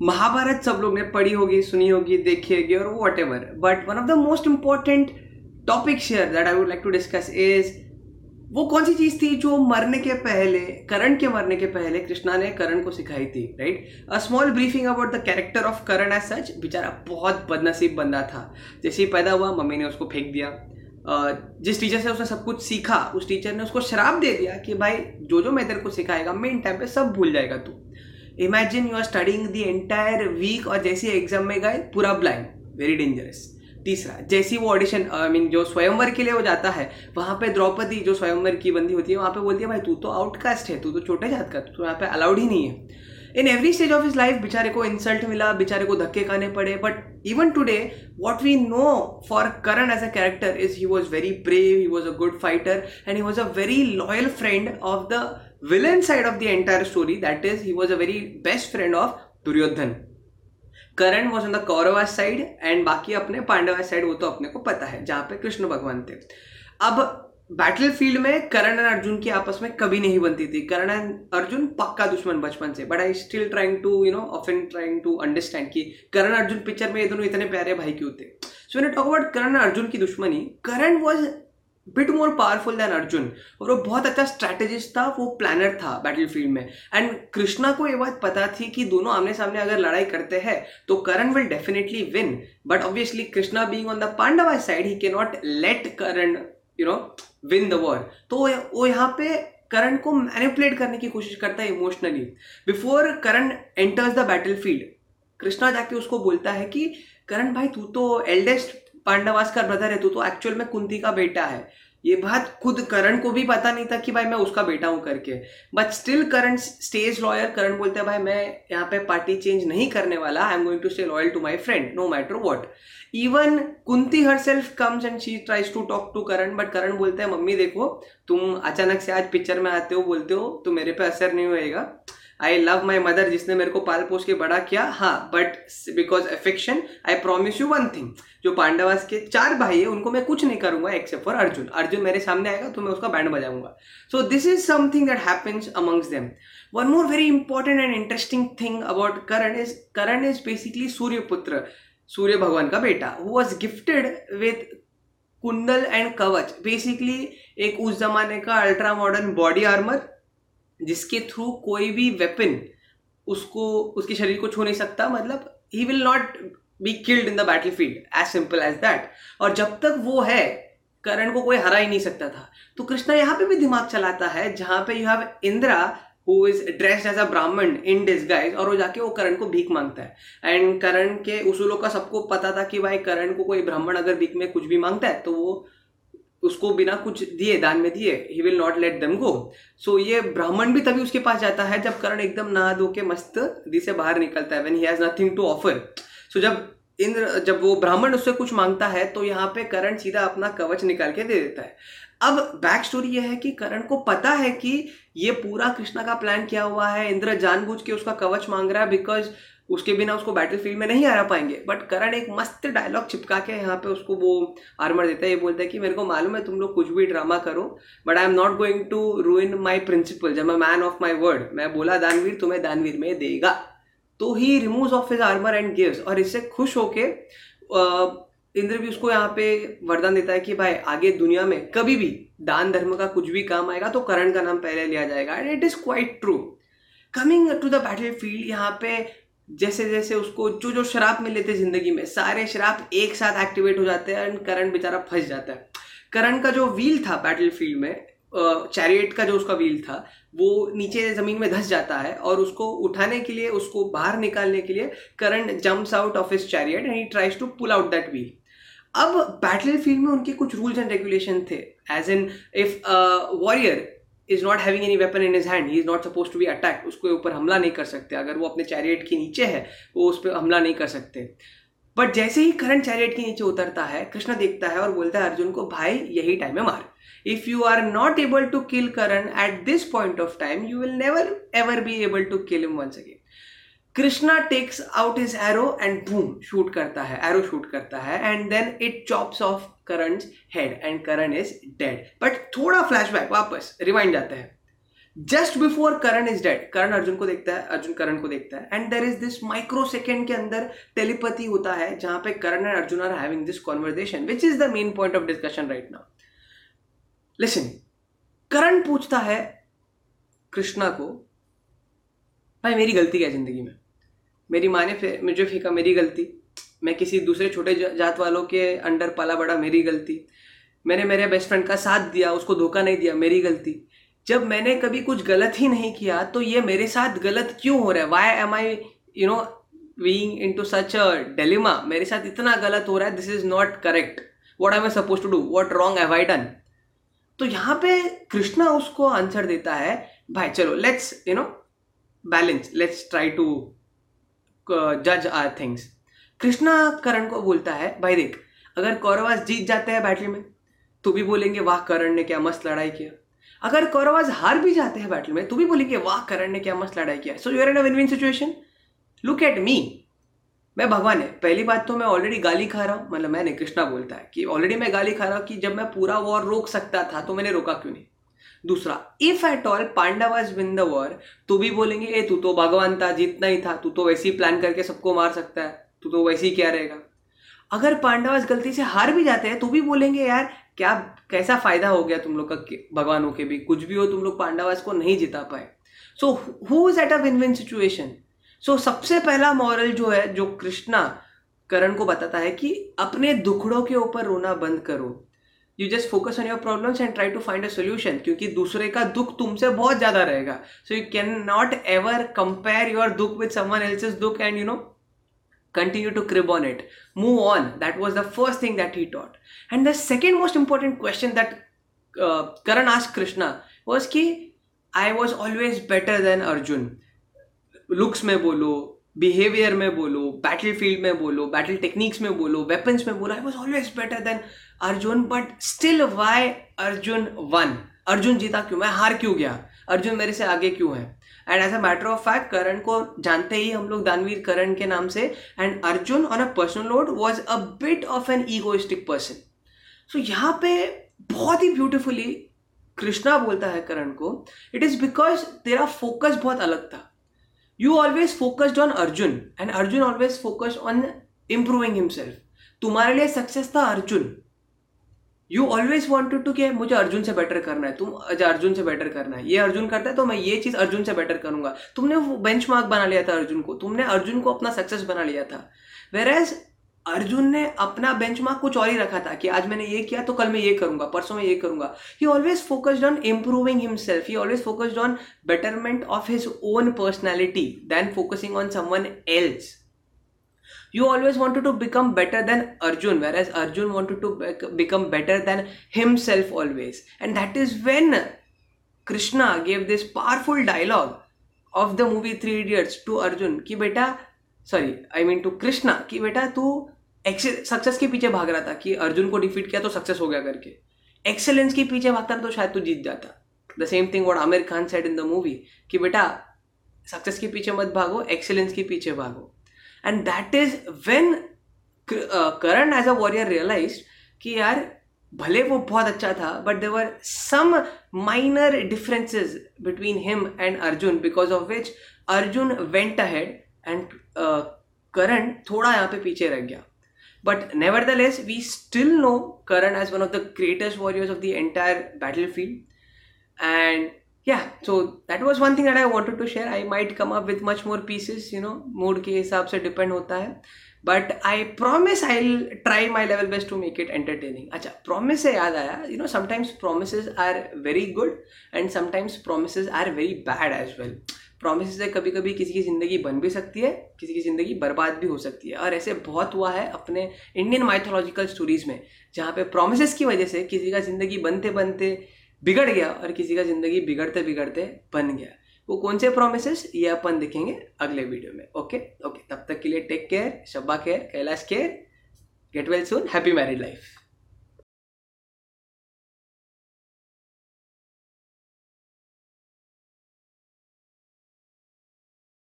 महाभारत सब लोग ने पढ़ी होगी, सुनी होगी, देखी होगी और whatever but one of the most important topic share that I would like to discuss is वो कौन सी चीज़ थी जो मरने के पहले, करण के मरने के पहले कृष्णा ने करण को सिखाई थी right a small briefing about the character of Karan as such बेचारा बहुत बदनसीब बंदा था। जैसे ही पैदा हुआ, मम्मी ने उसको फेंक दिया। जिस टीचर से उसने सब कुछ सीखा, उस टीचर ने उसको शराब दे दिया कि भाई जो जो मैं तेरे को सिखाएगा मेन टाइम पे सब भूल जाएगा तू। Imagine you are studying the entire week और जैसे एग्ज़ाम में गए, पूरा ब्लाइंड वेरी डेंजरस तीसरा, जैसी वो ऑडिशन आई मीन जो स्वयंवर के लिए वो जाता है, वहाँ पे द्रौपदी जो स्वयंवर की बंदी होती है, वहाँ पे बोलती है, भाई, तू तो आउटकास्ट है, तू तो छोटे जात का, तू यहाँ पे अलाउड ही नहीं है. In every stage of his life बेचारे को इंसल्ट मिला, बेचारे को धक्के खाने पड़े but even today what we know for Karan as a character is he was very brave he was a good fighter and he was a very loyal friend of the villain side of the entire story, that is, he was a very best friend of duryodhan. Karan was on the Kaurava side and बाकी अपने पांडवा side वो तो अपने को पता है, जहाँ पे कृष्ण भगवान थे। अब बैटल फ़ील्ड में करण एंड अर्जुन की आपस में कभी नहीं बनती थी। करण एंड अर्जुन पक्का दुश्मन बचपन से but I still trying to you know often trying to understand कि करण अर्जुन पिक्चर में ये दोनों इतने प्यारे भाई क्यों थे? So talk about Karan Arjun की दुश्मनी Karan was bit more powerful than Arjun और वो बहुत अच्छा स्ट्रैटेजिस्ट था, वो प्लानर था बैटल फ़ील्ड में. एंड कृष्णा को ये बात पता थी कि दोनों आमने सामने अगर लड़ाई करते हैं तो Karan will definitely win but obviously Krishna being on the Pandava side he के not let Karan you know win the war तो वो यहाँ पे करण को मैनिपुलेट करने की कोशिश करता है emotionally before Karan enters the battle field Krishna जाके उसको बोलता है कि करण भाई, तू तो एल्डेस्ट पांडवास का ब्रदर है, तू तो एक्चुअल में कुंती का बेटा है। ये बात खुद करण को भी पता नहीं था कि भाई मैं उसका बेटा हूँ करके। But still Karan stays loyal Karan बोलते हैं, भाई मैं यहाँ पे पार्टी चेंज नहीं करने वाला I am going to stay loyal to my friend no matter what even Kunti herself comes and she tries to talk to Karan but Karan बोलते हैं, मम्मी देखो, तुम अचानक से आज पिक्चर में आते हो, बोलते हो तो मेरे पे असर नहीं होएगा। आई लव माई मदर जिसने मेरे को पाल पोस के बड़ा किया। हाँ but because affection I promise you one thing जो पांडवास के चार भाई है, उनको मैं कुछ नहीं करूँगा एक्सेप्ट फॉर अर्जुन। अर्जुन मेरे सामने आएगा तो मैं उसका band बजाऊँगा। So this is something that happens amongst them one more very important and interesting thing about Karan is Karan is basically Suryaputra Surya भगवान का बेटा हु वॉज़ गिफ्टेड विथ कुंडल एंड कवच बेसिकली एक उस जमाने का अल्ट्रा मॉडर्न बॉडी आर्मर जिसके थ्रू कोई भी वेपन उसको, उसके शरीर को छू नहीं सकता मतलब he will not be killed in the battle field as simple as that और जब तक वो है, करण को कोई हरा ही नहीं सकता था। तो कृष्णा यहाँ पे भी दिमाग चलाता है, जहाँ पे you have Indra who is dressed as a Brahmin in disguise और वो जाके वो करण को भीख माँगता है। एंड करण के उसूलों का सबको पता था कि भाई करण को कोई ब्राह्मण अगर भीख में कुछ भी माँगता है तो वो उसको बिना कुछ दिए, दान में दिए he will not let them go so ये ब्राह्मण भी तभी उसके पास जाता है जब करण एकदम नहा धो के मस्त दी से बाहर निकलता है when he has nothing to offer so जब इंद्र, जब वो ब्राह्मण उससे कुछ माँगता है तो यहाँ पे करण सीधा अपना कवच निकाल के दे देता है. अब बैक स्टोरी यह है कि करण को पता है कि ये पूरा कृष्णा का प्लान किया हुआ है, इंद्र जानबूझ के उसका कवच मांग रहा है बिकॉज़ उसके बिना उसको बैटल फ़ील्ड में नहीं हरा पाएँगे। बट करण एक मस्त डायलॉग चिपका के यहाँ पे उसको वो आर्मर देता है, ये बोलता है कि मेरे को मालूम है तुम लोग कुछ भी ड्रामा करो but I am not going to ruin my principle जब मैं मैन ऑफ़ माई वर्ड मैं बोला, दानवीर तुम्हें दानवीर में देगा। तो he remove off his armour and gives और इससे खुश होके इंद्र भी उसको यहाँ पे वरदान देता है कि भाई, आगे दुनिया में कभी भी दान धर्म का कुछ भी काम आएगा तो करण का नाम पहले लिया जाएगा। And it is quite true coming to the battle field यहाँ पे जैसे जैसे उसको जो जो शराब मिले थे ज़िंदगी में, सारे शराब एक साथ एक्टिवेट हो जाते हैं एंड करण बेचारा फंस जाता है। करण का जो व्हील था बैटल फ़ील्ड में चैरियट का जो उसका व्हील था, वो नीचे ज़मीन में धस जाता है और उसको उठाने के लिए, उसको बाहर निकालने के लिए Karan jumps out of his chariot and he tries to pull out that wheel अब बैटल फ़ील्ड में उनके कुछ रूल्स एंड रेगुलेशन थे as an if warrior is not having any weapon in his hand he is not suppose to be attack उसके ऊपर हमला नहीं कर सकते। अगर वो अपने चैरियट के नीचे है, वो उस पर हमला नहीं कर सकते। बट जैसे ही करंट चैरियट के नीचे उतरता है, कृष्ण देखता है और बोलता है, अर्जुन को भाई, यही टाइम है, मार। If you are not able to kill Karan at this point of time you will never ever be able to kill him once again. Krishna takes out his arrow and boom, shoot करता है arrow shoot करता है and then it chops off Karan head and Karan is dead but थोड़ा flashback वापस rewind जाते हैं। Just before Karan is dead Karan Arjun को देखता है अर्जुन करण को देखता है and there is this micro second के अंदर टेलीपति होता है जहाँ पे Karan and Arjun are having this conversation which is the main point of discussion right now listen Karan पूछता है कृष्णा को भाई मेरी गलती क्या ज़िंदगी में? मेरी माँ ने मुझे फेंका मेरी गलती। मैं किसी दूसरे छोटे जात वालों के अंडर पाला बड़ा मेरी गलती। मैंने मेरे बेस्ट फ्रेंड का साथ दिया, उसको धोखा नहीं दिया, मेरी गलती। जब मैंने कभी कुछ गलत ही नहीं किया तो ये मेरे साथ गलत क्यों हो रहा है? Why am I you know being into such a dilemma मेरे साथ इतना गलत हो रहा है this is not correct what I am suppose to do what wrong have I done तो यहाँ पे कृष्णा उसको आंसर देता है, भाई चलो let's you know balance let's try to जज आर थिंग्स कृष्णा करण को बोलता है, भाई देख, अगर कौरवास जीत जाते हैं बैटल में तो भी बोलेंगे, वाह, करण ने क्या मस्त लड़ाई किया। अगर कौरवाज हार भी जाते हैं बैटल में तो भी बोलेंगे, वाह, करण ने क्या मस्त लड़ाई किया। So you're in a win win situation look at me मैं भगवान है। पहली बात तो मैं ऑलरेडी गाली खा रहा हूँ। मतलब मैंने कृष्णा बोलता है कि ऑलरेडी मैं गाली खा रहा हूँ कि जब मैं पूरा वॉर रोक सकता था तो मैंने रोका क्यों नहीं? दूसरा if at all Pandavas win the war तो भी बोलेंगे, ए, तू तो भगवान था, जीतना ही था, तू तो वैसे ही प्लान करके सबको मार सकता है, तू तो वैसे ही क्या रहेगा। अगर पांडवाज गलती से हार भी जाते हैं तो भी बोलेंगे, यार, क्या, कैसा फ़ायदा हो गया तुम लोग का भगवानों के भी? कुछ भी हो, तुम लोग पांडवास को नहीं जिता पाए. So who is at a win win situation so सबसे पहला मॉरल जो है, जो कृष्णा करण को बताता है कि अपने दुखड़ों के ऊपर रोना बंद करो। You just focus on your problems and try to find a solution क्योंकि दूसरे का दुख तुमसे बहुत ज़्यादा रहेगा। So you can not ever compare your दुख विद समवन एल्सेस दुख and you know continue to crib on it move on that was the first thing that he taught and the second most important question that Karan आज Krishna was की I was always better than Arjun looks में बोलो behaviour में बोलो battle field में बोलो battle techniques में बोलो वेपन्स में बोलो I was always better than Arjun but still why Arjun won Arjun जीता क्यों? मैं हार क्यों गया? अर्जुन मेरे से आगे क्यों है? And as a matter of fact Karan को जानते ही हम लोग दानवीर करण के नाम से and Arjun on a personal load was a bit of an egoistic person so यहाँ पे बहुत ही ब्यूटिफुली कृष्णा बोलता है करण को इट इज़ बिकॉज़ तेरा फोकस बहुत अलग था। You always focused on Arjun and Arjun always focus on improving himself तुम्हारे लिए सक्सेस था Arjun you always wanted to के मुझे अर्जुन से बेटर करना है, तुम अर्जुन से बेटर करना है। ये अर्जुन करता है तो मैं ये चीज़ अर्जुन से बेटर करूँगा। तुमने वो बेंच मार्क बना लिया था अर्जुन को, तुमने अर्जुन को अपना सक्सेस बना लिया था। वेर एज अर्जुन ने अपना बेंच कुछ और ही रखा था कि आज मैंने ये किया तो कल मैं ये करूँगा, परसों मैं ये करूँगा। He always focused on improving himself he always focused on betterment of his own personality than focusing on someone else you always wanted to become better than Arjun whereas Arjun wanted to become better than himself always and that is when Krishna gave this powerful dialogue of the movie Three Idiots to Arjun कि बेटा sorry I mean to Krishna कि बेटा, तू success के पीछे भाग रहा था कि अर्जुन को डिफीट किया तो सक्सेस हो गया करके। एक्सेलेंस के पीछे भागता तो शायद तू जीत जाता। The same thing what Aamir Khan said in the movie कि बेटा सक्सेस के पीछे मत भागो एक्सेलेंस के पीछे भागो। And that is when Karan as a warrior realise कि यार, भले वो बहुत अच्छा था but there were some minor differences between him and Arjun because of which Arjun went ahead and Karan थोड़ा यहाँ पे पीछे रह गया। But nevertheless, we still know Karan as one of the greatest warriors of the entire battlefield. And yeah, so that was one thing that I wanted to share. I might come up with much more pieces, you know, mood ke hisab se depend hota hai. But I promise I'll try my level best to make it entertaining. Acha, promise se yaad aaya. You know, sometimes promises are very good and sometimes promises are very bad as well. Promise से कभी कभी किसी की ज़िंदगी बन भी सकती है, किसी की ज़िंदगी बर्बाद भी हो सकती है। और ऐसे बहुत हुआ है अपने इंडियन माइथोलॉजिकल स्टोरीज में, जहाँ पे प्रोमिस की वजह से किसी का ज़िंदगी बनते बनते बिगड़ गया और किसी का ज़िंदगी बिगड़ते बिगड़ते बन गया। वो कौन से प्रोमिस ये अपन देखेंगे अगले वीडियो में ओके ओके तब तक के लिए take care Shabba care Kailash care get well soon happy married life